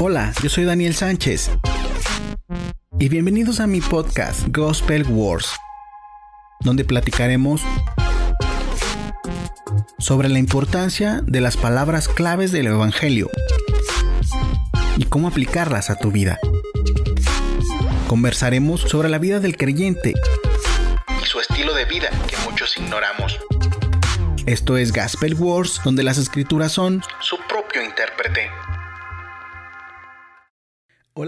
Hola, yo soy Daniel Sánchez. Y bienvenidos a mi podcast Gospel Wars, donde platicaremos sobre la importancia de las palabras claves del Evangelio y cómo aplicarlas a tu vida. Conversaremos sobre la vida del creyente y su estilo de vida que muchos ignoramos. Esto es Gospel Wars, donde las escrituras son su propio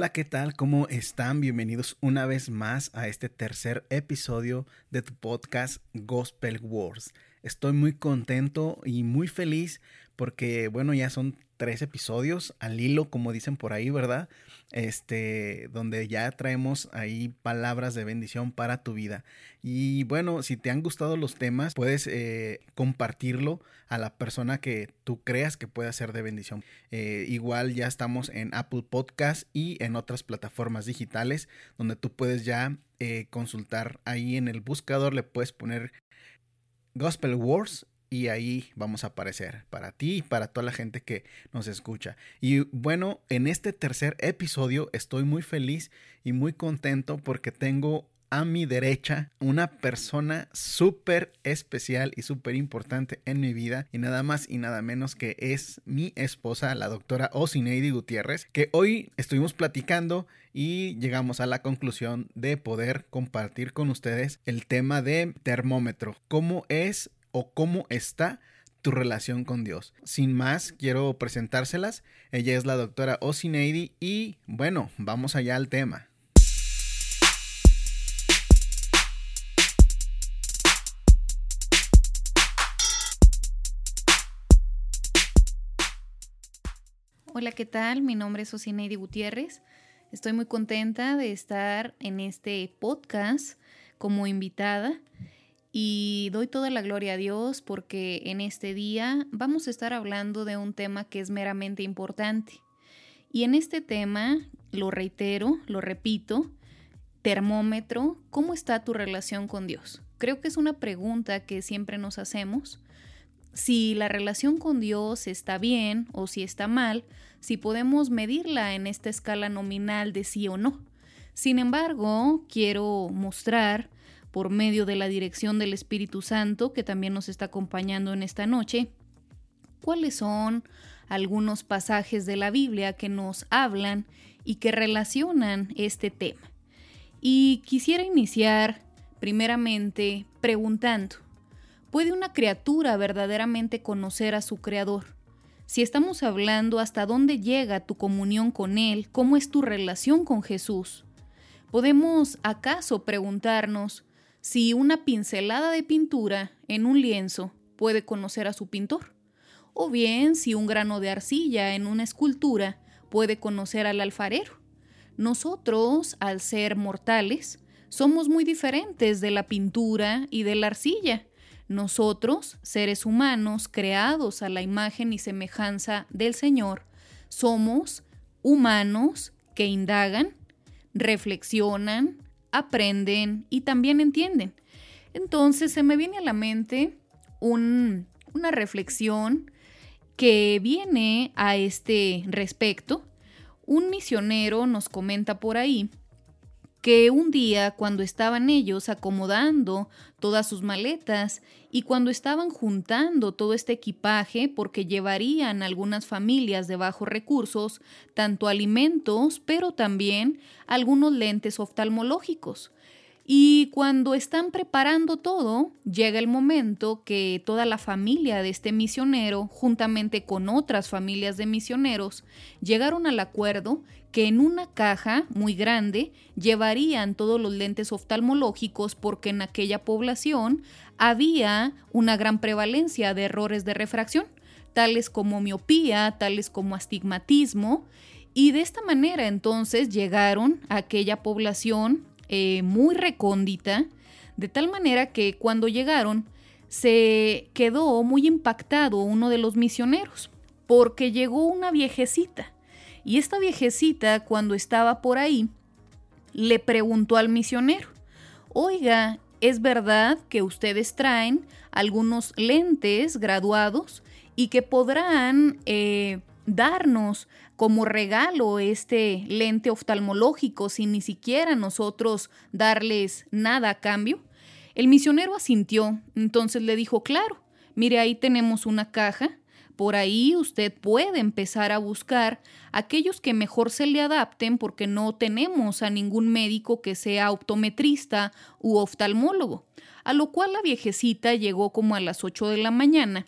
Hola, ¿qué tal? ¿Cómo están? Bienvenidos una vez más a este tercer episodio de tu podcast Gospel Wars. Estoy muy contento y muy feliz porque, bueno, ya son tres episodios al hilo, como dicen por ahí, ¿verdad? Este, donde ya traemos ahí palabras de bendición para tu vida. Y bueno, si te han gustado los temas, puedes eh, compartirlo a la persona que tú creas que pueda ser de bendición. Eh, igual ya estamos en Apple Podcast y en otras plataformas digitales donde tú puedes ya eh, consultar ahí en el buscador, le puedes poner Gospel Wars y ahí vamos a aparecer para ti y para toda la gente que nos escucha. Y bueno, en este tercer episodio estoy muy feliz y muy contento porque tengo a mi derecha una persona súper especial y súper importante en mi vida y nada más y nada menos que es mi esposa, la doctora Osineidi Gutiérrez, que hoy estuvimos platicando y llegamos a la conclusión de poder compartir con ustedes el tema de termómetro, cómo es o cómo está tu relación con Dios. Sin más, quiero presentárselas. Ella es la doctora Osineidi y bueno, vamos allá al tema. Hola, ¿qué tal? Mi nombre es Osineidi Gutiérrez. Estoy muy contenta de estar en este podcast como invitada y doy toda la gloria a Dios porque en este día vamos a estar hablando de un tema que es meramente importante. Y en este tema, lo reitero, lo repito, termómetro, ¿cómo está tu relación con Dios? Creo que es una pregunta que siempre nos hacemos. Si la relación con Dios está bien o si está mal, si podemos medirla en esta escala nominal de sí o no. Sin embargo, quiero mostrar por medio de la dirección del Espíritu Santo, que también nos está acompañando en esta noche, cuáles son algunos pasajes de la Biblia que nos hablan y que relacionan este tema. Y quisiera iniciar primeramente preguntando, ¿puede una criatura verdaderamente conocer a su Creador? Si estamos hablando hasta dónde llega tu comunión con Él, cómo es tu relación con Jesús, ¿podemos acaso preguntarnos si una pincelada de pintura en un lienzo puede conocer a su pintor, o bien si un grano de arcilla en una escultura puede conocer al alfarero. Nosotros, al ser mortales, somos muy diferentes de la pintura y de la arcilla. Nosotros, seres humanos creados a la imagen y semejanza del Señor, somos humanos que indagan, reflexionan, aprenden y también entienden. Entonces se me viene a la mente una reflexión que viene a este respecto. Un misionero nos comenta por ahí que un día cuando estaban ellos acomodando todas sus maletas y cuando estaban juntando todo este equipaje porque llevarían algunas familias de bajos recursos tanto alimentos pero también algunos lentes oftalmológicos. Y cuando están preparando todo, llega el momento que toda la familia de este misionero, juntamente con otras familias de misioneros, llegaron al acuerdo que en una caja muy grande llevarían todos los lentes oftalmológicos porque en aquella población había una gran prevalencia de errores de refracción, tales como miopía, tales como astigmatismo, y de esta manera entonces llegaron a aquella población eh, muy recóndita, de tal manera que cuando llegaron se quedó muy impactado uno de los misioneros, porque llegó una viejecita. Y esta viejecita, cuando estaba por ahí, le preguntó al misionero, oiga, ¿es verdad que ustedes traen algunos lentes graduados y que podrán eh, darnos como regalo este lente oftalmológico sin ni siquiera nosotros darles nada a cambio? El misionero asintió, entonces le dijo, claro, mire ahí tenemos una caja, por ahí usted puede empezar a buscar aquellos que mejor se le adapten porque no tenemos a ningún médico que sea optometrista u oftalmólogo. A lo cual la viejecita llegó como a las 8 de la mañana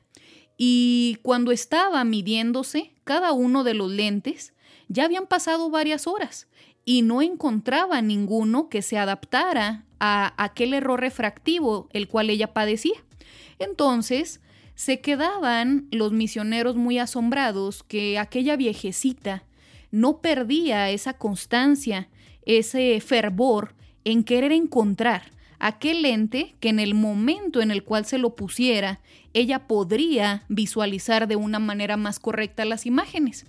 y cuando estaba midiéndose cada uno de los lentes, ya habían pasado varias horas y no encontraba ninguno que se adaptara a aquel error refractivo el cual ella padecía. Entonces, se quedaban los misioneros muy asombrados que aquella viejecita no perdía esa constancia, ese fervor en querer encontrar aquel lente que en el momento en el cual se lo pusiera, ella podría visualizar de una manera más correcta las imágenes.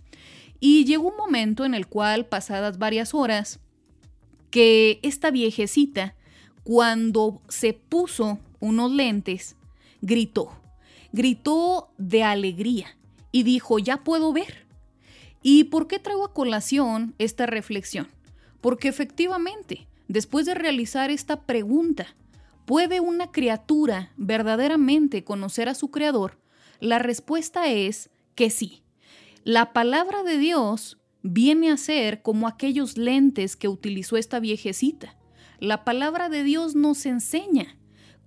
Y llegó un momento en el cual, pasadas varias horas, que esta viejecita, cuando se puso unos lentes, gritó gritó de alegría y dijo, ya puedo ver. ¿Y por qué traigo a colación esta reflexión? Porque efectivamente, después de realizar esta pregunta, ¿puede una criatura verdaderamente conocer a su creador? La respuesta es que sí. La palabra de Dios viene a ser como aquellos lentes que utilizó esta viejecita. La palabra de Dios nos enseña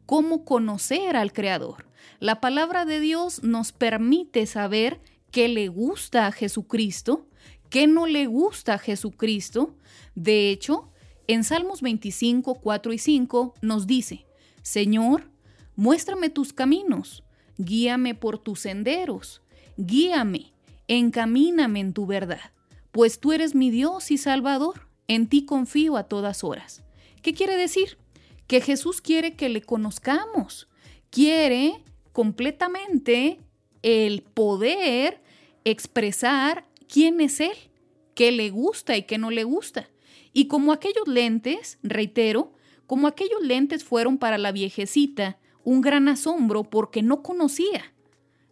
cómo conocer al Creador. La palabra de Dios nos permite saber qué le gusta a Jesucristo, qué no le gusta a Jesucristo. De hecho, en Salmos 25, 4 y 5 nos dice, Señor, muéstrame tus caminos, guíame por tus senderos, guíame, encamíname en tu verdad, pues tú eres mi Dios y Salvador, en ti confío a todas horas. ¿Qué quiere decir? Que Jesús quiere que le conozcamos, quiere completamente el poder expresar quién es él, qué le gusta y qué no le gusta. Y como aquellos lentes, reitero, como aquellos lentes fueron para la viejecita un gran asombro porque no conocía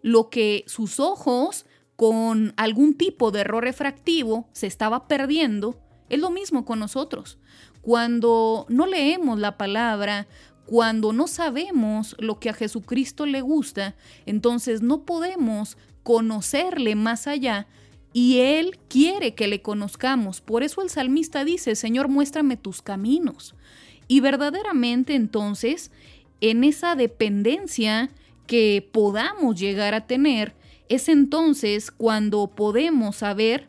lo que sus ojos con algún tipo de error refractivo se estaba perdiendo, es lo mismo con nosotros. Cuando no leemos la palabra, cuando no sabemos lo que a Jesucristo le gusta, entonces no podemos conocerle más allá y Él quiere que le conozcamos. Por eso el salmista dice, Señor, muéstrame tus caminos. Y verdaderamente entonces, en esa dependencia que podamos llegar a tener, es entonces cuando podemos saber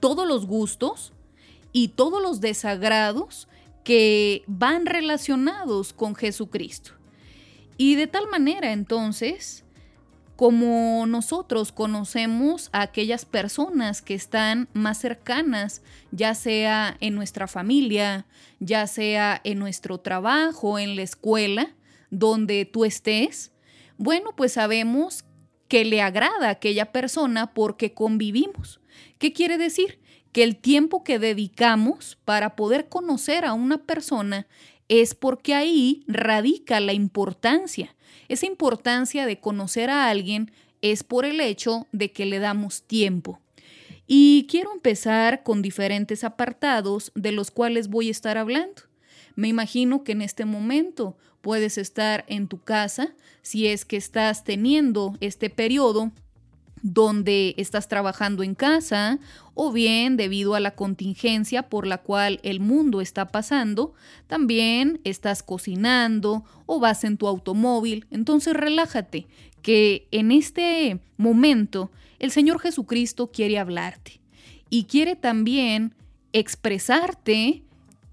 todos los gustos y todos los desagrados que van relacionados con Jesucristo. Y de tal manera entonces, como nosotros conocemos a aquellas personas que están más cercanas, ya sea en nuestra familia, ya sea en nuestro trabajo, en la escuela, donde tú estés, bueno, pues sabemos que le agrada a aquella persona porque convivimos. ¿Qué quiere decir? que el tiempo que dedicamos para poder conocer a una persona es porque ahí radica la importancia. Esa importancia de conocer a alguien es por el hecho de que le damos tiempo. Y quiero empezar con diferentes apartados de los cuales voy a estar hablando. Me imagino que en este momento puedes estar en tu casa si es que estás teniendo este periodo donde estás trabajando en casa o bien debido a la contingencia por la cual el mundo está pasando, también estás cocinando o vas en tu automóvil. Entonces relájate, que en este momento el Señor Jesucristo quiere hablarte y quiere también expresarte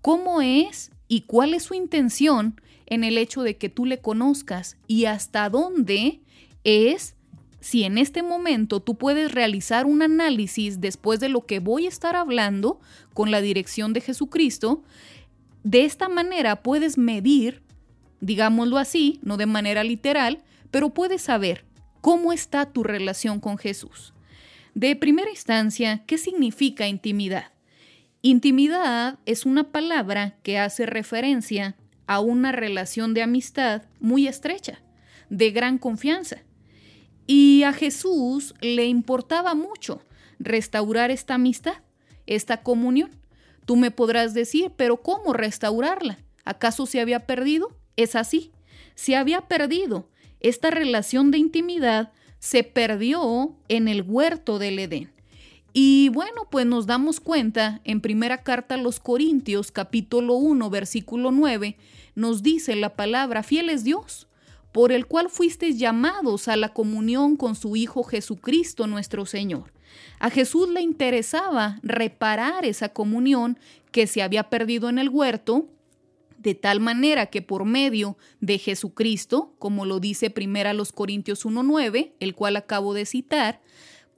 cómo es y cuál es su intención en el hecho de que tú le conozcas y hasta dónde es si en este momento tú puedes realizar un análisis después de lo que voy a estar hablando con la dirección de Jesucristo, de esta manera puedes medir, digámoslo así, no de manera literal, pero puedes saber cómo está tu relación con Jesús. De primera instancia, ¿qué significa intimidad? Intimidad es una palabra que hace referencia a una relación de amistad muy estrecha, de gran confianza y a Jesús le importaba mucho restaurar esta amistad, esta comunión. Tú me podrás decir, pero ¿cómo restaurarla? ¿Acaso se había perdido? Es así. Se había perdido. Esta relación de intimidad se perdió en el huerto del Edén. Y bueno, pues nos damos cuenta en primera carta a los Corintios capítulo 1 versículo 9, nos dice la palabra, fiel es Dios, por el cual fuisteis llamados a la comunión con su Hijo Jesucristo nuestro Señor. A Jesús le interesaba reparar esa comunión que se había perdido en el huerto, de tal manera que por medio de Jesucristo, como lo dice primera los Corintios 1.9, el cual acabo de citar,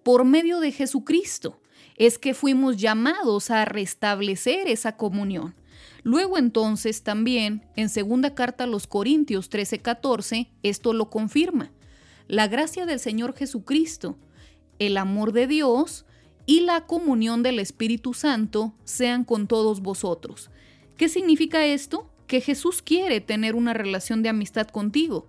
por medio de Jesucristo es que fuimos llamados a restablecer esa comunión. Luego entonces también en segunda carta a los Corintios 13:14 esto lo confirma. La gracia del Señor Jesucristo, el amor de Dios y la comunión del Espíritu Santo sean con todos vosotros. ¿Qué significa esto? Que Jesús quiere tener una relación de amistad contigo,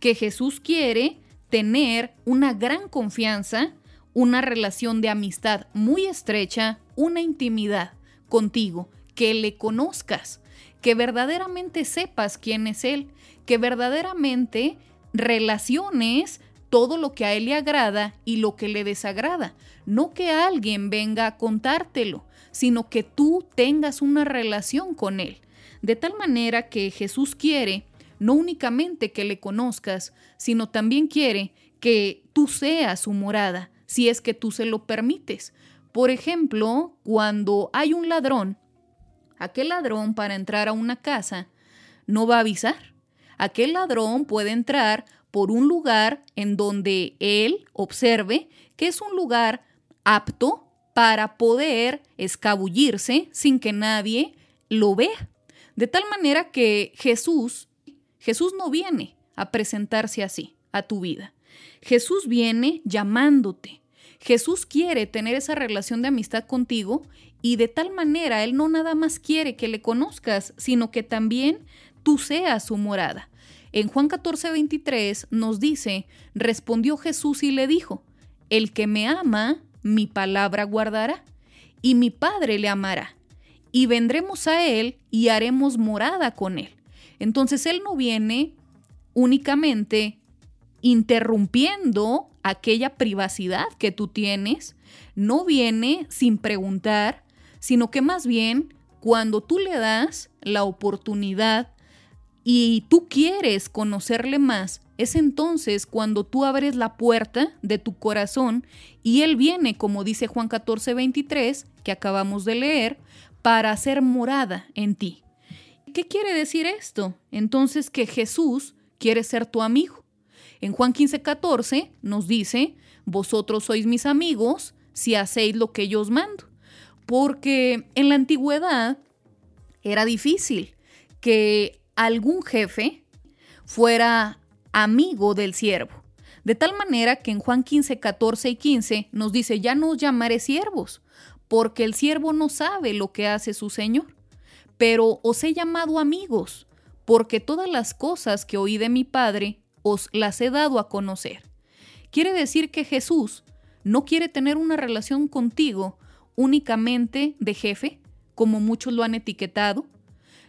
que Jesús quiere tener una gran confianza una relación de amistad muy estrecha, una intimidad contigo, que le conozcas, que verdaderamente sepas quién es Él, que verdaderamente relaciones todo lo que a Él le agrada y lo que le desagrada. No que alguien venga a contártelo, sino que tú tengas una relación con Él. De tal manera que Jesús quiere no únicamente que le conozcas, sino también quiere que tú seas su morada, si es que tú se lo permites. Por ejemplo, cuando hay un ladrón, aquel ladrón para entrar a una casa no va a avisar. Aquel ladrón puede entrar por un lugar en donde él observe que es un lugar apto para poder escabullirse sin que nadie lo vea. De tal manera que Jesús, Jesús no viene a presentarse así a tu vida. Jesús viene llamándote. Jesús quiere tener esa relación de amistad contigo y de tal manera Él no nada más quiere que le conozcas, sino que también tú seas su morada. En Juan 14, 23 nos dice, respondió Jesús y le dijo, el que me ama, mi palabra guardará, y mi Padre le amará, y vendremos a Él y haremos morada con Él. Entonces Él no viene únicamente interrumpiendo aquella privacidad que tú tienes, no viene sin preguntar, sino que más bien cuando tú le das la oportunidad y tú quieres conocerle más, es entonces cuando tú abres la puerta de tu corazón y Él viene, como dice Juan 14, 23, que acabamos de leer, para hacer morada en ti. ¿Qué quiere decir esto? Entonces que Jesús quiere ser tu amigo. En Juan 15, 14 nos dice, vosotros sois mis amigos si hacéis lo que yo os mando. Porque en la antigüedad era difícil que algún jefe fuera amigo del siervo. De tal manera que en Juan 15, 14 y 15 nos dice, ya no os llamaré siervos, porque el siervo no sabe lo que hace su Señor. Pero os he llamado amigos, porque todas las cosas que oí de mi Padre os las he dado a conocer. Quiere decir que Jesús no quiere tener una relación contigo únicamente de jefe, como muchos lo han etiquetado.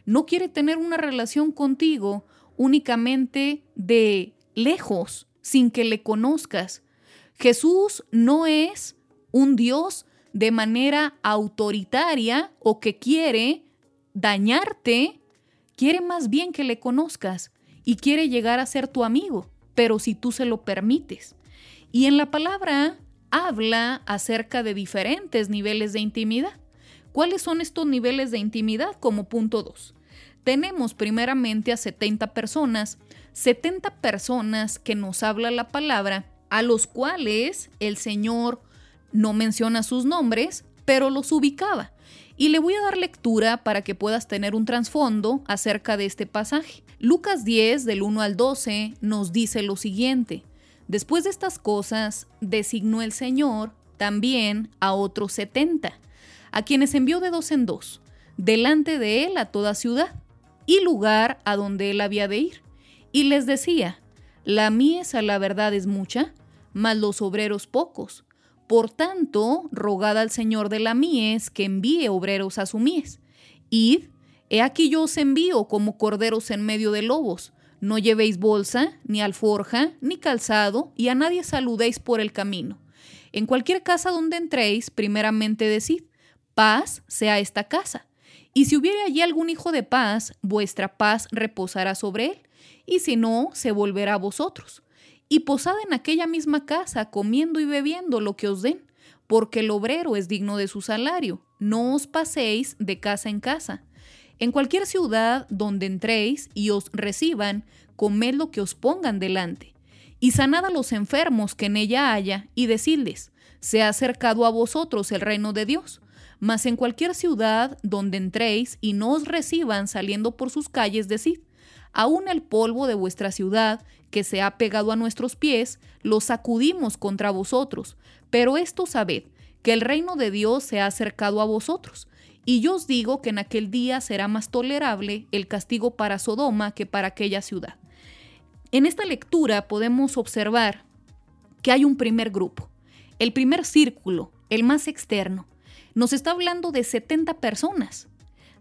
No quiere tener una relación contigo únicamente de lejos, sin que le conozcas. Jesús no es un Dios de manera autoritaria o que quiere dañarte, quiere más bien que le conozcas y quiere llegar a ser tu amigo, pero si tú se lo permites. Y en la palabra habla acerca de diferentes niveles de intimidad. ¿Cuáles son estos niveles de intimidad? Como punto 2. Tenemos primeramente a 70 personas, 70 personas que nos habla la palabra, a los cuales el Señor no menciona sus nombres, pero los ubicaba. Y le voy a dar lectura para que puedas tener un trasfondo acerca de este pasaje. Lucas 10 del 1 al 12 nos dice lo siguiente. Después de estas cosas, designó el Señor también a otros setenta, a quienes envió de dos en dos, delante de él a toda ciudad y lugar a donde él había de ir. Y les decía, la mies a la verdad es mucha, mas los obreros pocos. Por tanto, rogad al Señor de la mies que envíe obreros a su mies. Id, he aquí yo os envío como corderos en medio de lobos. No llevéis bolsa, ni alforja, ni calzado, y a nadie saludéis por el camino. En cualquier casa donde entréis, primeramente decid, paz sea esta casa. Y si hubiere allí algún hijo de paz, vuestra paz reposará sobre él, y si no, se volverá a vosotros. Y posad en aquella misma casa, comiendo y bebiendo lo que os den, porque el obrero es digno de su salario. No os paséis de casa en casa. En cualquier ciudad donde entréis y os reciban, comed lo que os pongan delante. Y sanad a los enfermos que en ella haya, y decidles, se ha acercado a vosotros el reino de Dios. Mas en cualquier ciudad donde entréis y no os reciban saliendo por sus calles, decid, aún el polvo de vuestra ciudad, que se ha pegado a nuestros pies, lo sacudimos contra vosotros. Pero esto sabed, que el reino de Dios se ha acercado a vosotros. Y yo os digo que en aquel día será más tolerable el castigo para Sodoma que para aquella ciudad. En esta lectura podemos observar que hay un primer grupo, el primer círculo, el más externo. Nos está hablando de 70 personas,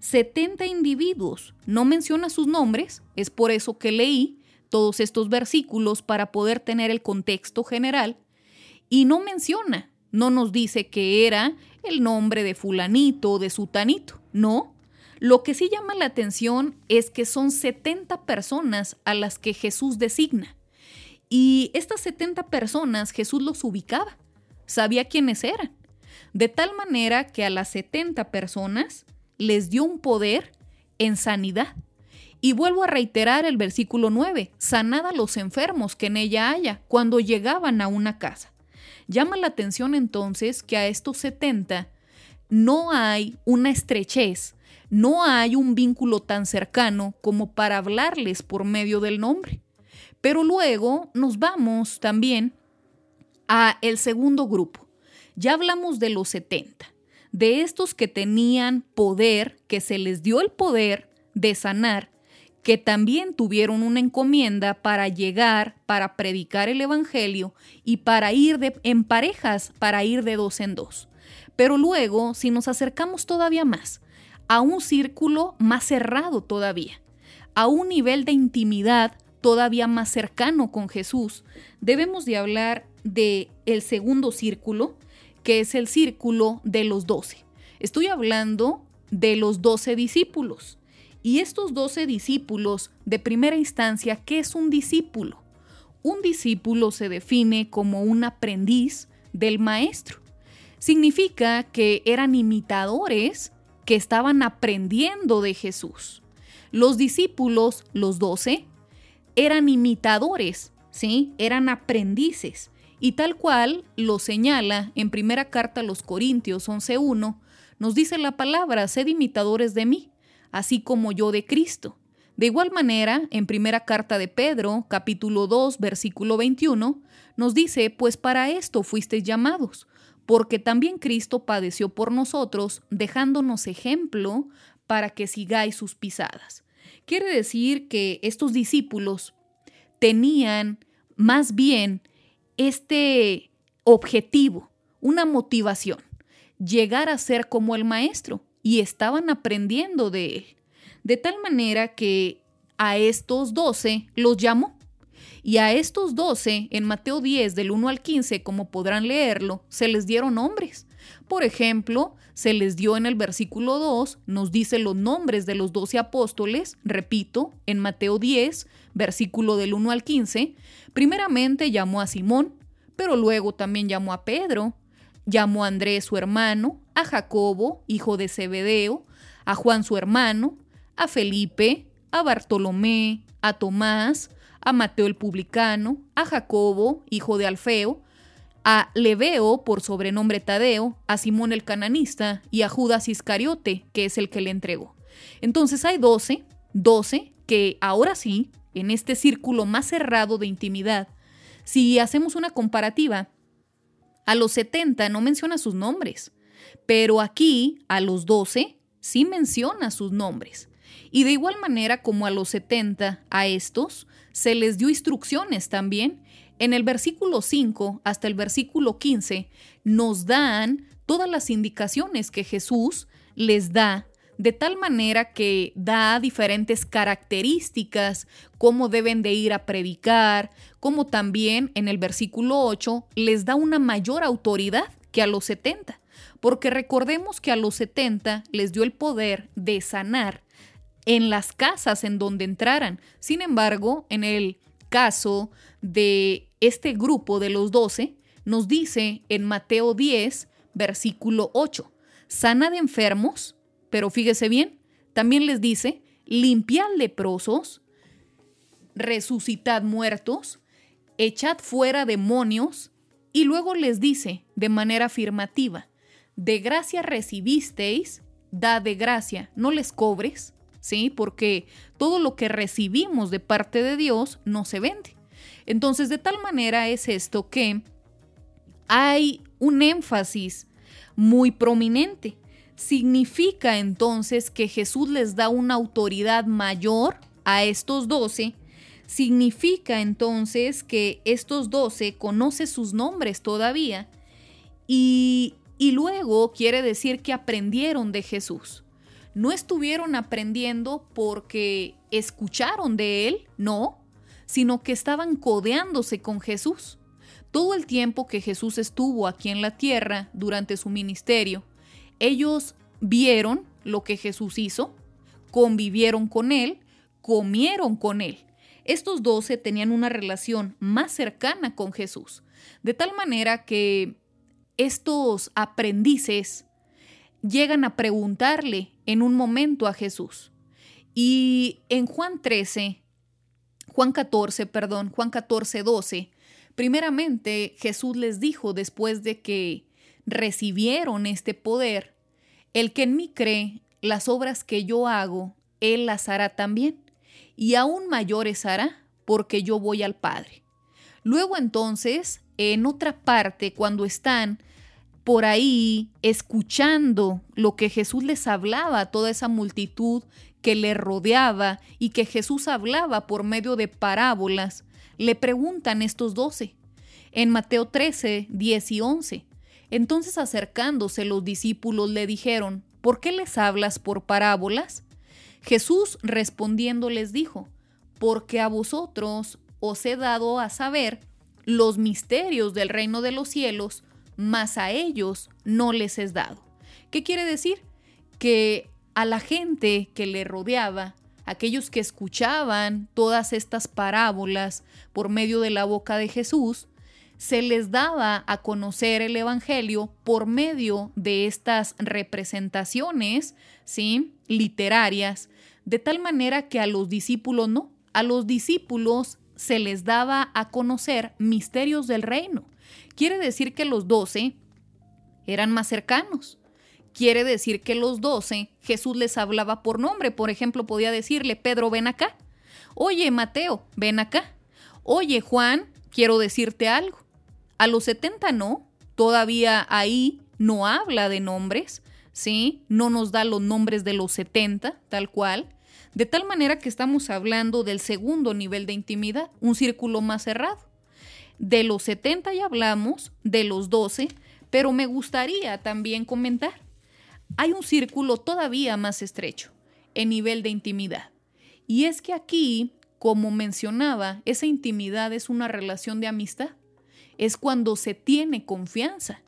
70 individuos. No menciona sus nombres, es por eso que leí todos estos versículos para poder tener el contexto general. Y no menciona, no nos dice que era el nombre de fulanito o de sutanito, no. Lo que sí llama la atención es que son 70 personas a las que Jesús designa. Y estas 70 personas Jesús los ubicaba, sabía quiénes eran. De tal manera que a las 70 personas les dio un poder en sanidad. Y vuelvo a reiterar el versículo 9, sanad a los enfermos que en ella haya cuando llegaban a una casa. Llama la atención entonces que a estos 70 no hay una estrechez, no hay un vínculo tan cercano como para hablarles por medio del nombre. Pero luego nos vamos también a el segundo grupo. Ya hablamos de los 70, de estos que tenían poder, que se les dio el poder de sanar que también tuvieron una encomienda para llegar, para predicar el Evangelio y para ir de, en parejas, para ir de dos en dos. Pero luego, si nos acercamos todavía más, a un círculo más cerrado todavía, a un nivel de intimidad todavía más cercano con Jesús, debemos de hablar de el segundo círculo, que es el círculo de los doce. Estoy hablando de los doce discípulos. Y estos doce discípulos, de primera instancia, ¿qué es un discípulo? Un discípulo se define como un aprendiz del maestro. Significa que eran imitadores que estaban aprendiendo de Jesús. Los discípulos, los doce, eran imitadores, ¿sí? Eran aprendices. Y tal cual lo señala en primera carta a los Corintios 11.1, nos dice la palabra, sed imitadores de mí, así como yo de Cristo. De igual manera, en primera carta de Pedro, capítulo 2, versículo 21, nos dice, pues para esto fuisteis llamados, porque también Cristo padeció por nosotros, dejándonos ejemplo para que sigáis sus pisadas. Quiere decir que estos discípulos tenían más bien este objetivo, una motivación, llegar a ser como el Maestro, y estaban aprendiendo de él. De tal manera que a estos doce los llamó. Y a estos doce, en Mateo 10, del 1 al 15, como podrán leerlo, se les dieron nombres. Por ejemplo, se les dio en el versículo 2, nos dice los nombres de los doce apóstoles, repito, en Mateo 10, versículo del 1 al 15. Primeramente llamó a Simón, pero luego también llamó a Pedro, llamó a Andrés su hermano, a Jacobo, hijo de Zebedeo, a Juan su hermano, a Felipe, a Bartolomé, a Tomás, a Mateo el publicano, a Jacobo, hijo de Alfeo, a Leveo, por sobrenombre Tadeo, a Simón el cananista y a Judas Iscariote, que es el que le entregó. Entonces hay doce, doce que ahora sí, en este círculo más cerrado de intimidad, si hacemos una comparativa, a los 70 no menciona sus nombres, pero aquí, a los 12, sí menciona sus nombres. Y de igual manera como a los 70, a estos, se les dio instrucciones también. En el versículo 5 hasta el versículo 15, nos dan todas las indicaciones que Jesús les da de tal manera que da diferentes características, cómo deben de ir a predicar, como también en el versículo 8 les da una mayor autoridad que a los 70, porque recordemos que a los 70 les dio el poder de sanar en las casas en donde entraran. Sin embargo, en el caso de este grupo de los 12, nos dice en Mateo 10, versículo 8, sana de enfermos, pero fíjese bien, también les dice, limpiad leprosos, resucitad muertos, echad fuera demonios, y luego les dice de manera afirmativa, de gracia recibisteis, da de gracia, no les cobres, ¿sí? Porque todo lo que recibimos de parte de Dios no se vende. Entonces, de tal manera es esto que hay un énfasis muy prominente significa entonces que Jesús les da una autoridad mayor a estos doce, significa entonces que estos doce conoce sus nombres todavía y, y luego quiere decir que aprendieron de Jesús. No estuvieron aprendiendo porque escucharon de Él, no, sino que estaban codeándose con Jesús. Todo el tiempo que Jesús estuvo aquí en la tierra durante su ministerio, ellos vieron lo que Jesús hizo, convivieron con él, comieron con él. Estos doce tenían una relación más cercana con Jesús, de tal manera que estos aprendices llegan a preguntarle en un momento a Jesús. Y en Juan 13, Juan 14, perdón, Juan 14, 12, primeramente Jesús les dijo después de que recibieron este poder, el que en mí cree, las obras que yo hago, él las hará también, y aún mayores hará, porque yo voy al Padre. Luego entonces, en otra parte, cuando están por ahí escuchando lo que Jesús les hablaba a toda esa multitud que le rodeaba y que Jesús hablaba por medio de parábolas, le preguntan estos doce. En Mateo 13, 10 y 11, entonces acercándose los discípulos le dijeron, ¿por qué les hablas por parábolas? Jesús respondiendo les dijo, porque a vosotros os he dado a saber los misterios del reino de los cielos, mas a ellos no les es dado. ¿Qué quiere decir? Que a la gente que le rodeaba, aquellos que escuchaban todas estas parábolas por medio de la boca de Jesús, se les daba a conocer el Evangelio por medio de estas representaciones, ¿sí? Literarias, de tal manera que a los discípulos no, a los discípulos se les daba a conocer misterios del reino. Quiere decir que los doce eran más cercanos. Quiere decir que los doce Jesús les hablaba por nombre. Por ejemplo, podía decirle, Pedro, ven acá. Oye, Mateo, ven acá. Oye, Juan, quiero decirte algo. A los 70 no, todavía ahí no habla de nombres, ¿sí? No nos da los nombres de los 70, tal cual. De tal manera que estamos hablando del segundo nivel de intimidad, un círculo más cerrado. De los 70 ya hablamos, de los 12, pero me gustaría también comentar. Hay un círculo todavía más estrecho, en nivel de intimidad. Y es que aquí, como mencionaba, esa intimidad es una relación de amistad es cuando se tiene confianza.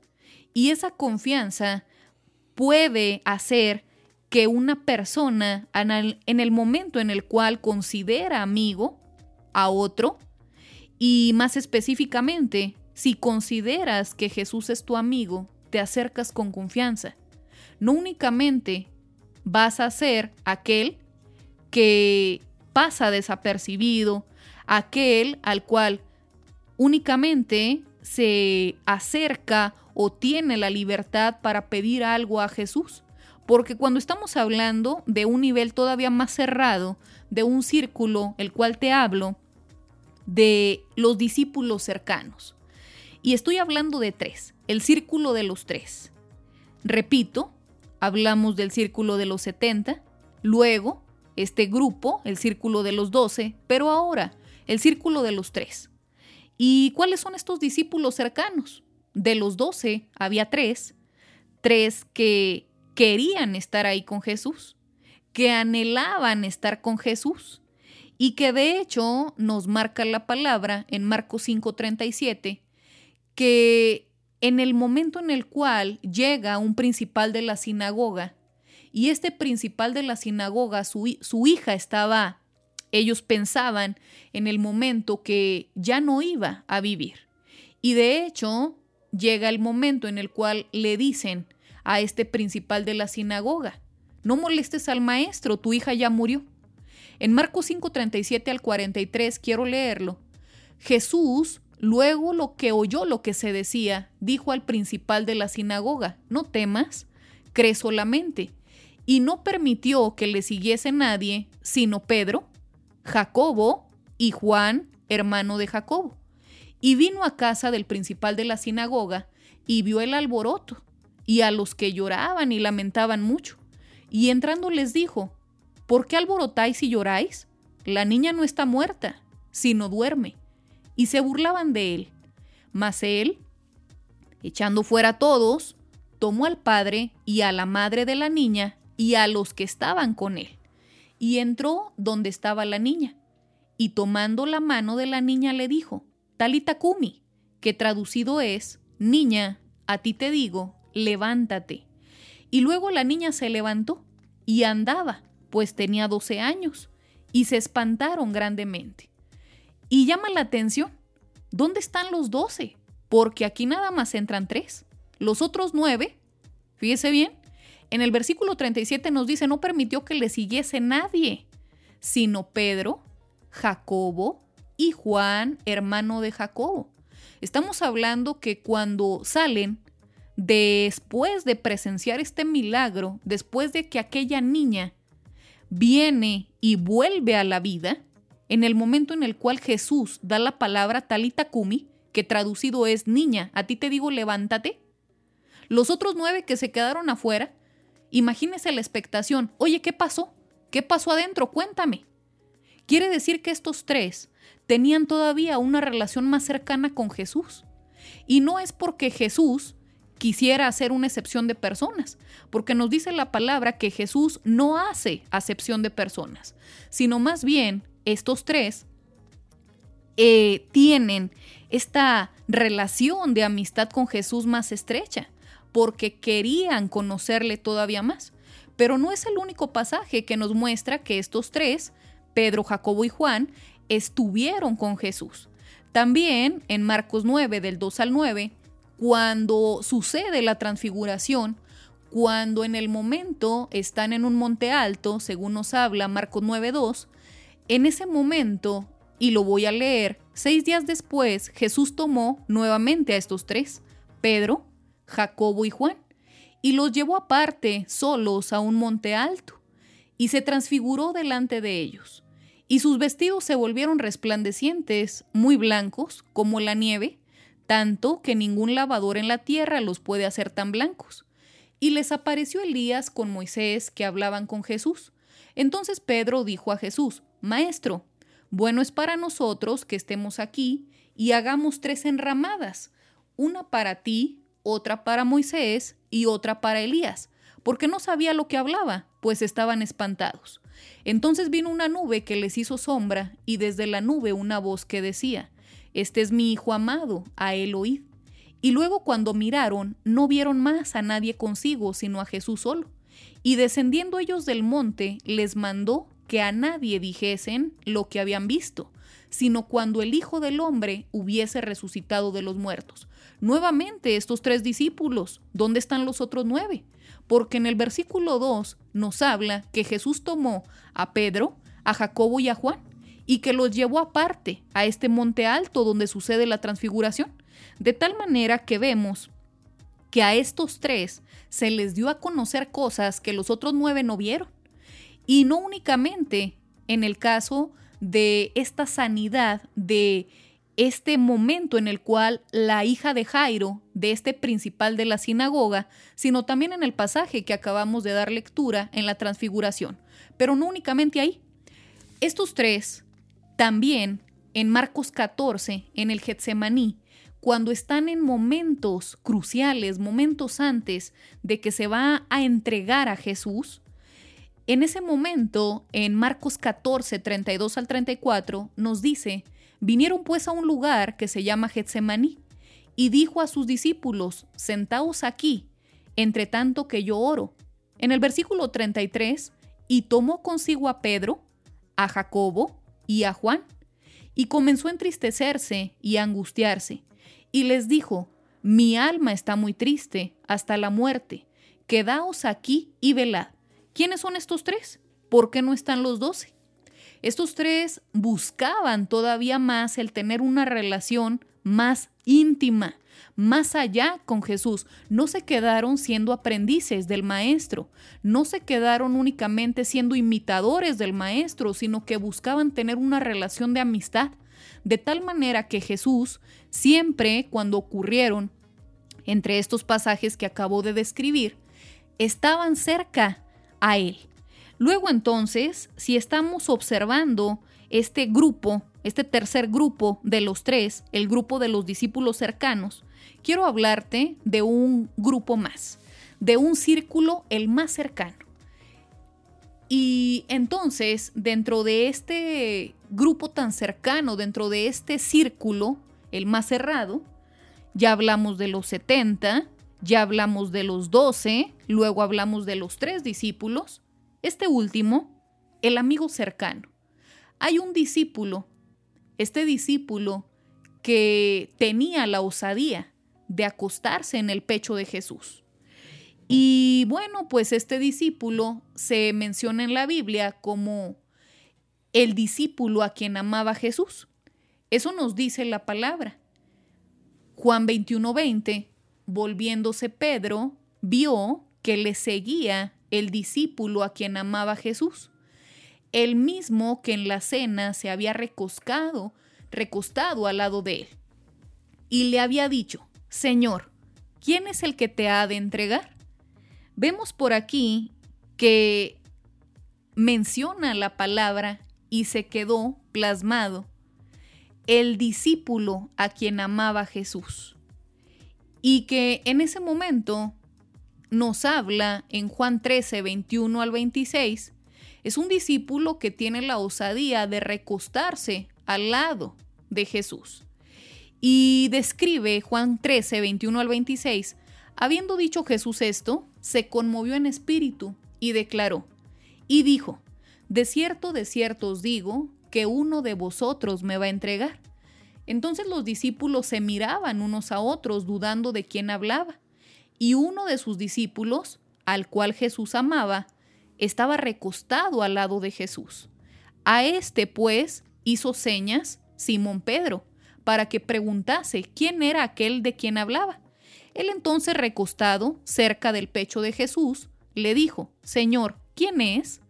Y esa confianza puede hacer que una persona en el momento en el cual considera amigo a otro, y más específicamente, si consideras que Jesús es tu amigo, te acercas con confianza. No únicamente vas a ser aquel que pasa desapercibido, aquel al cual únicamente se acerca o tiene la libertad para pedir algo a Jesús. Porque cuando estamos hablando de un nivel todavía más cerrado, de un círculo, el cual te hablo, de los discípulos cercanos. Y estoy hablando de tres, el círculo de los tres. Repito, hablamos del círculo de los 70, luego este grupo, el círculo de los 12, pero ahora el círculo de los tres. ¿Y cuáles son estos discípulos cercanos? de los doce había tres, tres que querían estar ahí con Jesús, que anhelaban estar con Jesús y que de hecho nos marca la palabra en Marcos 5:37 que en el momento en el cual llega un principal de la sinagoga y este principal de la sinagoga, su, su hija estaba, ellos pensaban en el momento que ya no iba a vivir. Y de hecho llega el momento en el cual le dicen, a este principal de la sinagoga. No molestes al maestro, tu hija ya murió. En Marcos 5:37 al 43 quiero leerlo. Jesús, luego lo que oyó lo que se decía, dijo al principal de la sinagoga, no temas, cree solamente. Y no permitió que le siguiese nadie, sino Pedro, Jacobo y Juan, hermano de Jacobo. Y vino a casa del principal de la sinagoga y vio el alboroto y a los que lloraban y lamentaban mucho. Y entrando les dijo, ¿por qué alborotáis y lloráis? La niña no está muerta, sino duerme. Y se burlaban de él. Mas él, echando fuera a todos, tomó al padre y a la madre de la niña y a los que estaban con él, y entró donde estaba la niña, y tomando la mano de la niña le dijo, Talita Kumi, que traducido es, Niña, a ti te digo, levántate. Y luego la niña se levantó y andaba, pues tenía 12 años, y se espantaron grandemente. Y llama la atención, ¿dónde están los 12? Porque aquí nada más entran tres. Los otros nueve, fíjese bien, en el versículo 37 nos dice, no permitió que le siguiese nadie, sino Pedro, Jacobo y Juan, hermano de Jacobo. Estamos hablando que cuando salen después de presenciar este milagro, después de que aquella niña viene y vuelve a la vida, en el momento en el cual Jesús da la palabra talita kumi, que traducido es niña, a ti te digo levántate, los otros nueve que se quedaron afuera, imagínese la expectación, oye, ¿qué pasó? ¿Qué pasó adentro? Cuéntame. Quiere decir que estos tres tenían todavía una relación más cercana con Jesús. Y no es porque Jesús quisiera hacer una excepción de personas, porque nos dice la palabra que Jesús no hace acepción de personas, sino más bien estos tres eh, tienen esta relación de amistad con Jesús más estrecha, porque querían conocerle todavía más. Pero no es el único pasaje que nos muestra que estos tres, Pedro, Jacobo y Juan, estuvieron con Jesús. También en Marcos 9, del 2 al 9, cuando sucede la transfiguración, cuando en el momento están en un monte alto, según nos habla Marcos 9.2, en ese momento, y lo voy a leer, seis días después Jesús tomó nuevamente a estos tres, Pedro, Jacobo y Juan, y los llevó aparte, solos, a un monte alto, y se transfiguró delante de ellos. Y sus vestidos se volvieron resplandecientes, muy blancos, como la nieve, tanto que ningún lavador en la tierra los puede hacer tan blancos. Y les apareció Elías con Moisés que hablaban con Jesús. Entonces Pedro dijo a Jesús, Maestro, bueno es para nosotros que estemos aquí y hagamos tres enramadas, una para ti, otra para Moisés y otra para Elías, porque no sabía lo que hablaba, pues estaban espantados. Entonces vino una nube que les hizo sombra, y desde la nube una voz que decía, este es mi hijo amado, a él oíd. Y luego cuando miraron, no vieron más a nadie consigo, sino a Jesús solo. Y descendiendo ellos del monte, les mandó que a nadie dijesen lo que habían visto, sino cuando el Hijo del Hombre hubiese resucitado de los muertos. Nuevamente estos tres discípulos, ¿dónde están los otros nueve? Porque en el versículo 2 nos habla que Jesús tomó a Pedro, a Jacobo y a Juan y que los llevó aparte a este monte alto donde sucede la transfiguración, de tal manera que vemos que a estos tres se les dio a conocer cosas que los otros nueve no vieron. Y no únicamente en el caso de esta sanidad, de este momento en el cual la hija de Jairo, de este principal de la sinagoga, sino también en el pasaje que acabamos de dar lectura en la transfiguración. Pero no únicamente ahí. Estos tres también en Marcos 14, en el Getsemaní, cuando están en momentos cruciales, momentos antes de que se va a entregar a Jesús, en ese momento, en Marcos 14, 32 al 34, nos dice, vinieron pues a un lugar que se llama Getsemaní, y dijo a sus discípulos, sentaos aquí, entre tanto que yo oro. En el versículo 33, y tomó consigo a Pedro, a Jacobo y a Juan, y comenzó a entristecerse y a angustiarse y les dijo, Mi alma está muy triste hasta la muerte, quedaos aquí y velad. ¿Quiénes son estos tres? ¿Por qué no están los doce? Estos tres buscaban todavía más el tener una relación más íntima, más allá con Jesús. No se quedaron siendo aprendices del Maestro, no se quedaron únicamente siendo imitadores del Maestro, sino que buscaban tener una relación de amistad, de tal manera que Jesús siempre cuando ocurrieron entre estos pasajes que acabo de describir, estaban cerca a él. Luego entonces, si estamos observando este grupo, este tercer grupo de los tres, el grupo de los discípulos cercanos, quiero hablarte de un grupo más, de un círculo el más cercano. Y entonces, dentro de este grupo tan cercano, dentro de este círculo, el más cerrado, ya hablamos de los 70, ya hablamos de los 12, luego hablamos de los tres discípulos, este último, el amigo cercano. Hay un discípulo, este discípulo que tenía la osadía de acostarse en el pecho de Jesús. Y bueno, pues este discípulo se menciona en la Biblia como el discípulo a quien amaba Jesús. Eso nos dice la palabra. Juan 21:20, volviéndose Pedro, vio que le seguía el discípulo a quien amaba Jesús, el mismo que en la cena se había recostado, recostado al lado de él. Y le había dicho, Señor, ¿quién es el que te ha de entregar? Vemos por aquí que menciona la palabra y se quedó plasmado el discípulo a quien amaba Jesús. Y que en ese momento nos habla en Juan 13, 21 al 26, es un discípulo que tiene la osadía de recostarse al lado de Jesús. Y describe Juan 13, 21 al 26, habiendo dicho Jesús esto, se conmovió en espíritu y declaró, y dijo, De cierto, de cierto os digo, que uno de vosotros me va a entregar. Entonces los discípulos se miraban unos a otros dudando de quién hablaba, y uno de sus discípulos, al cual Jesús amaba, estaba recostado al lado de Jesús. A este, pues, hizo señas Simón Pedro, para que preguntase quién era aquel de quien hablaba. Él entonces recostado cerca del pecho de Jesús, le dijo, Señor, ¿quién es?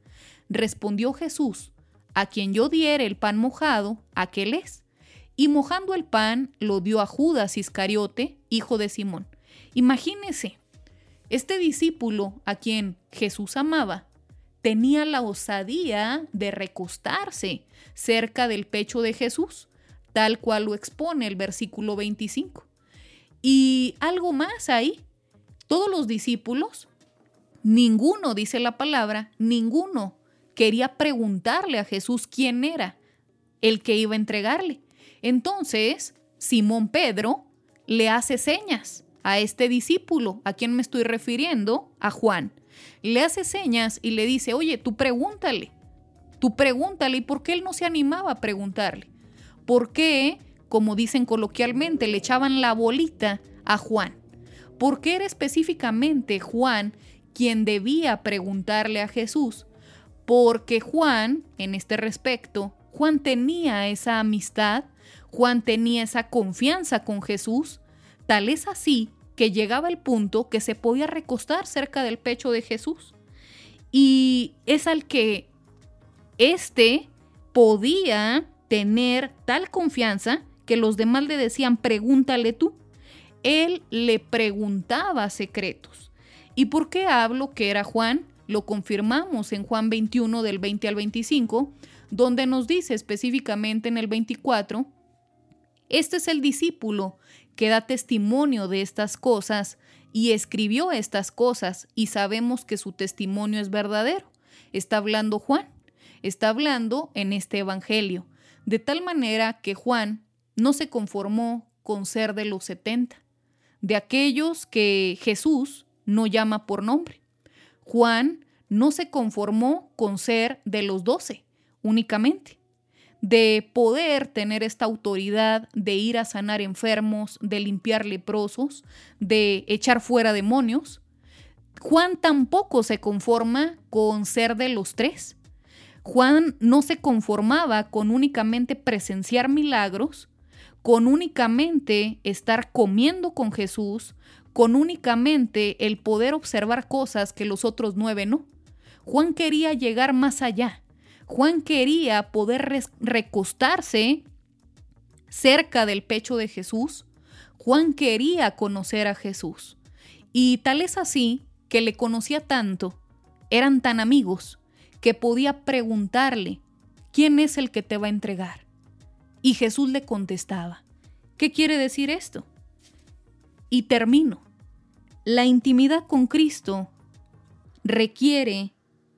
Respondió Jesús, a quien yo diere el pan mojado, aquel es. Y mojando el pan, lo dio a Judas Iscariote, hijo de Simón. Imagínese, este discípulo a quien Jesús amaba, tenía la osadía de recostarse cerca del pecho de Jesús, tal cual lo expone el versículo 25. Y algo más ahí, todos los discípulos, ninguno, dice la palabra, ninguno quería preguntarle a Jesús quién era el que iba a entregarle. Entonces, Simón Pedro le hace señas a este discípulo, a quien me estoy refiriendo, a Juan. Le hace señas y le dice, oye, tú pregúntale, tú pregúntale, ¿y por qué él no se animaba a preguntarle? ¿Por qué como dicen coloquialmente, le echaban la bolita a Juan. ¿Por qué era específicamente Juan quien debía preguntarle a Jesús? Porque Juan, en este respecto, Juan tenía esa amistad, Juan tenía esa confianza con Jesús, tal es así que llegaba el punto que se podía recostar cerca del pecho de Jesús. Y es al que éste podía tener tal confianza que los demás le decían, pregúntale tú. Él le preguntaba secretos. ¿Y por qué hablo que era Juan? Lo confirmamos en Juan 21 del 20 al 25, donde nos dice específicamente en el 24, este es el discípulo que da testimonio de estas cosas y escribió estas cosas y sabemos que su testimonio es verdadero. Está hablando Juan, está hablando en este Evangelio, de tal manera que Juan no se conformó con ser de los setenta, de aquellos que Jesús no llama por nombre. Juan no se conformó con ser de los doce únicamente, de poder tener esta autoridad de ir a sanar enfermos, de limpiar leprosos, de echar fuera demonios. Juan tampoco se conforma con ser de los tres. Juan no se conformaba con únicamente presenciar milagros, con únicamente estar comiendo con Jesús, con únicamente el poder observar cosas que los otros nueve no. Juan quería llegar más allá. Juan quería poder recostarse cerca del pecho de Jesús. Juan quería conocer a Jesús. Y tal es así que le conocía tanto, eran tan amigos, que podía preguntarle, ¿quién es el que te va a entregar? Y Jesús le contestaba, ¿qué quiere decir esto? Y termino. La intimidad con Cristo requiere,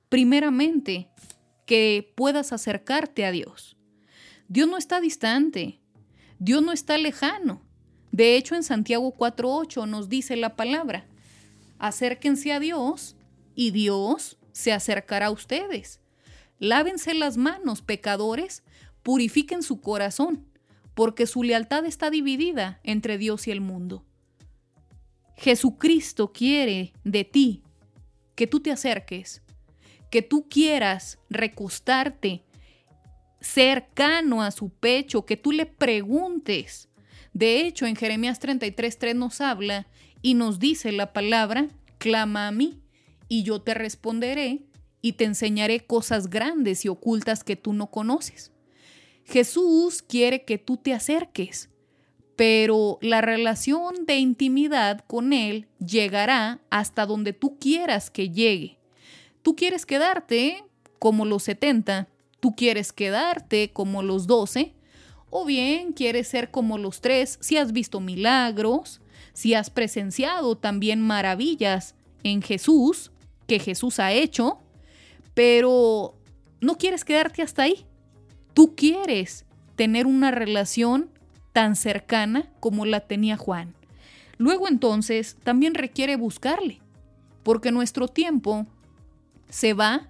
primeramente, que puedas acercarte a Dios. Dios no está distante, Dios no está lejano. De hecho, en Santiago 4.8 nos dice la palabra, acérquense a Dios y Dios se acercará a ustedes. Lávense las manos, pecadores, purifiquen su corazón, porque su lealtad está dividida entre Dios y el mundo. Jesucristo quiere de ti que tú te acerques, que tú quieras recostarte cercano a su pecho, que tú le preguntes. De hecho, en Jeremías 33:3 nos habla y nos dice la palabra, clama a mí y yo te responderé y te enseñaré cosas grandes y ocultas que tú no conoces. Jesús quiere que tú te acerques, pero la relación de intimidad con Él llegará hasta donde tú quieras que llegue. Tú quieres quedarte como los 70, tú quieres quedarte como los 12, o bien quieres ser como los tres si has visto milagros, si has presenciado también maravillas en Jesús, que Jesús ha hecho, pero no quieres quedarte hasta ahí. Tú quieres tener una relación tan cercana como la tenía Juan. Luego entonces también requiere buscarle, porque nuestro tiempo se va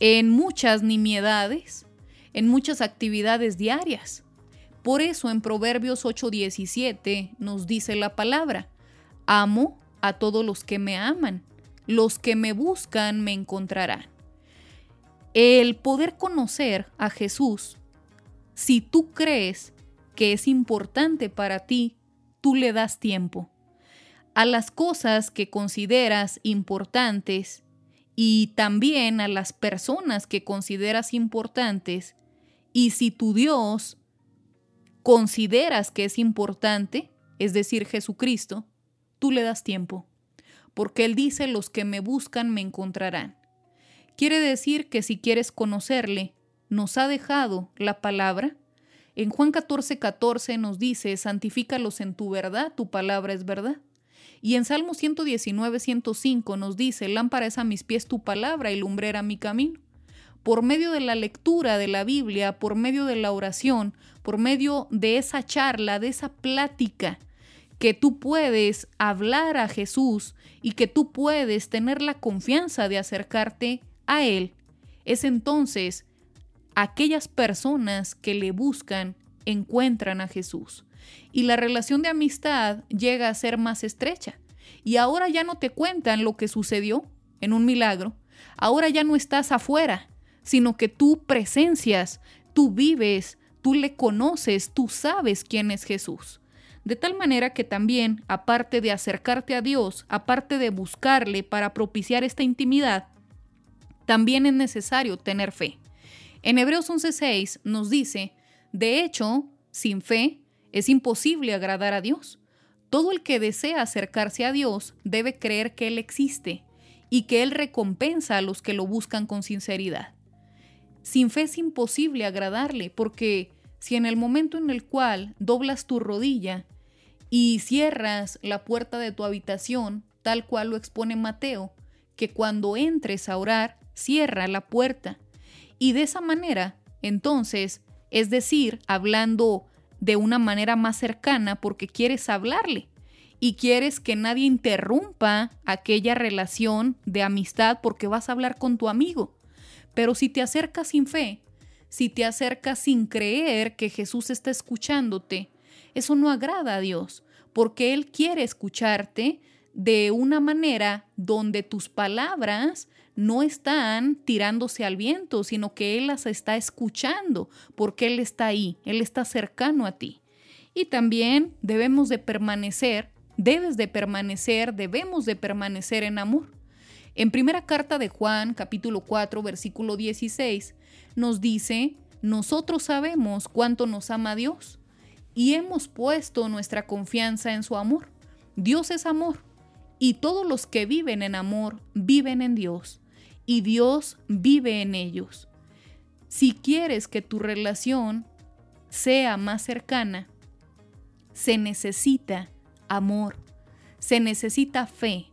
en muchas nimiedades, en muchas actividades diarias. Por eso en Proverbios 8:17 nos dice la palabra, amo a todos los que me aman, los que me buscan me encontrarán. El poder conocer a Jesús, si tú crees que es importante para ti, tú le das tiempo. A las cosas que consideras importantes y también a las personas que consideras importantes, y si tu Dios consideras que es importante, es decir, Jesucristo, tú le das tiempo, porque Él dice, los que me buscan me encontrarán. Quiere decir que si quieres conocerle, nos ha dejado la palabra en Juan 14, 14 nos dice, santifícalos en tu verdad, tu palabra es verdad. Y en Salmo 119, 105 nos dice, lámpara es a mis pies tu palabra y lumbrera mi camino. Por medio de la lectura de la Biblia, por medio de la oración, por medio de esa charla, de esa plática, que tú puedes hablar a Jesús y que tú puedes tener la confianza de acercarte a Él, es entonces aquellas personas que le buscan encuentran a Jesús. Y la relación de amistad llega a ser más estrecha. Y ahora ya no te cuentan lo que sucedió en un milagro. Ahora ya no estás afuera, sino que tú presencias, tú vives, tú le conoces, tú sabes quién es Jesús. De tal manera que también, aparte de acercarte a Dios, aparte de buscarle para propiciar esta intimidad, también es necesario tener fe. En Hebreos 11:6 nos dice, de hecho, sin fe es imposible agradar a Dios. Todo el que desea acercarse a Dios debe creer que Él existe y que Él recompensa a los que lo buscan con sinceridad. Sin fe es imposible agradarle porque si en el momento en el cual doblas tu rodilla y cierras la puerta de tu habitación, tal cual lo expone Mateo, que cuando entres a orar, cierra la puerta. Y de esa manera, entonces, es decir, hablando de una manera más cercana porque quieres hablarle y quieres que nadie interrumpa aquella relación de amistad porque vas a hablar con tu amigo. Pero si te acercas sin fe, si te acercas sin creer que Jesús está escuchándote, eso no agrada a Dios, porque Él quiere escucharte de una manera donde tus palabras no están tirándose al viento, sino que Él las está escuchando, porque Él está ahí, Él está cercano a ti. Y también debemos de permanecer, debes de permanecer, debemos de permanecer en amor. En primera carta de Juan, capítulo 4, versículo 16, nos dice, nosotros sabemos cuánto nos ama Dios y hemos puesto nuestra confianza en su amor. Dios es amor y todos los que viven en amor viven en Dios y Dios vive en ellos. Si quieres que tu relación sea más cercana, se necesita amor, se necesita fe,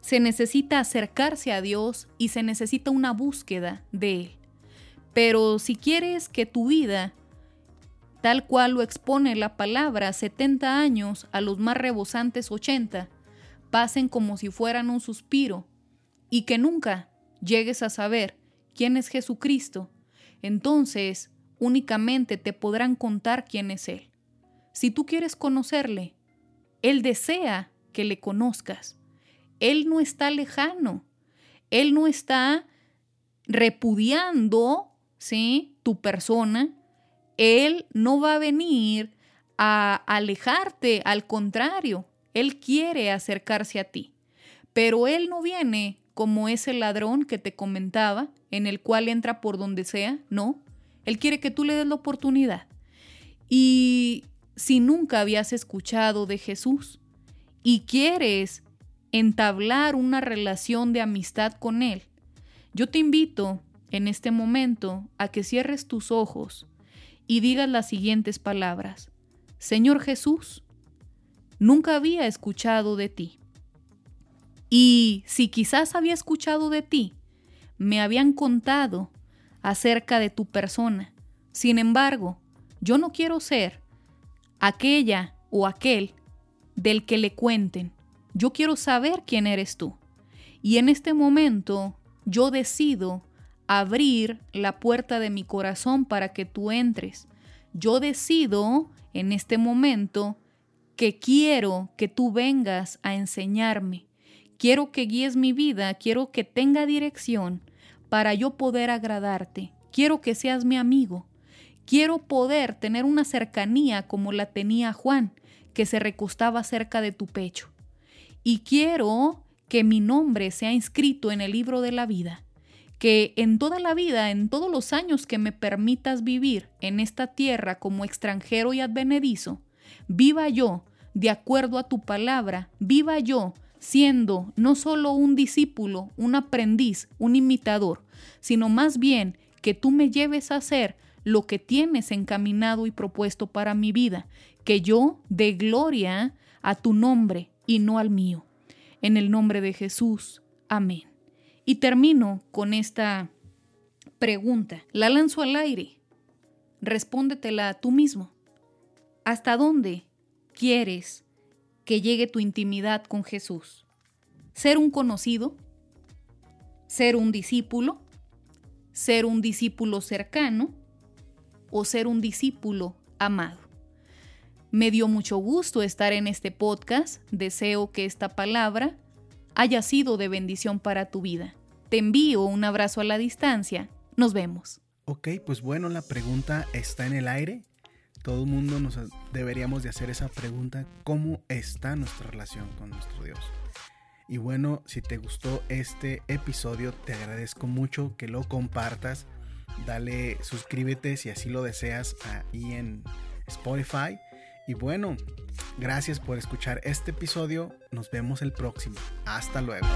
se necesita acercarse a Dios y se necesita una búsqueda de Él. Pero si quieres que tu vida, tal cual lo expone la palabra, 70 años a los más rebosantes 80, pasen como si fueran un suspiro y que nunca llegues a saber quién es Jesucristo, entonces únicamente te podrán contar quién es Él. Si tú quieres conocerle, Él desea que le conozcas. Él no está lejano. Él no está repudiando, ¿sí? Tu persona. Él no va a venir a alejarte, al contrario, Él quiere acercarse a ti. Pero Él no viene como ese ladrón que te comentaba, en el cual entra por donde sea, no. Él quiere que tú le des la oportunidad. Y si nunca habías escuchado de Jesús y quieres entablar una relación de amistad con Él, yo te invito en este momento a que cierres tus ojos y digas las siguientes palabras. Señor Jesús, nunca había escuchado de ti. Y si quizás había escuchado de ti, me habían contado acerca de tu persona. Sin embargo, yo no quiero ser aquella o aquel del que le cuenten. Yo quiero saber quién eres tú. Y en este momento yo decido abrir la puerta de mi corazón para que tú entres. Yo decido en este momento que quiero que tú vengas a enseñarme Quiero que guíes mi vida, quiero que tenga dirección para yo poder agradarte. Quiero que seas mi amigo. Quiero poder tener una cercanía como la tenía Juan, que se recostaba cerca de tu pecho. Y quiero que mi nombre sea inscrito en el libro de la vida, que en toda la vida, en todos los años que me permitas vivir en esta tierra como extranjero y advenedizo, viva yo de acuerdo a tu palabra, viva yo siendo no solo un discípulo, un aprendiz, un imitador, sino más bien que tú me lleves a hacer lo que tienes encaminado y propuesto para mi vida, que yo dé gloria a tu nombre y no al mío. En el nombre de Jesús. Amén. Y termino con esta pregunta. La lanzo al aire. Respóndetela tú mismo. ¿Hasta dónde quieres que llegue tu intimidad con Jesús. Ser un conocido, ser un discípulo, ser un discípulo cercano o ser un discípulo amado. Me dio mucho gusto estar en este podcast. Deseo que esta palabra haya sido de bendición para tu vida. Te envío un abrazo a la distancia. Nos vemos. Ok, pues bueno, la pregunta está en el aire todo mundo nos deberíamos de hacer esa pregunta, ¿cómo está nuestra relación con nuestro Dios? Y bueno, si te gustó este episodio, te agradezco mucho que lo compartas. Dale, suscríbete si así lo deseas ahí en Spotify. Y bueno, gracias por escuchar este episodio. Nos vemos el próximo. Hasta luego.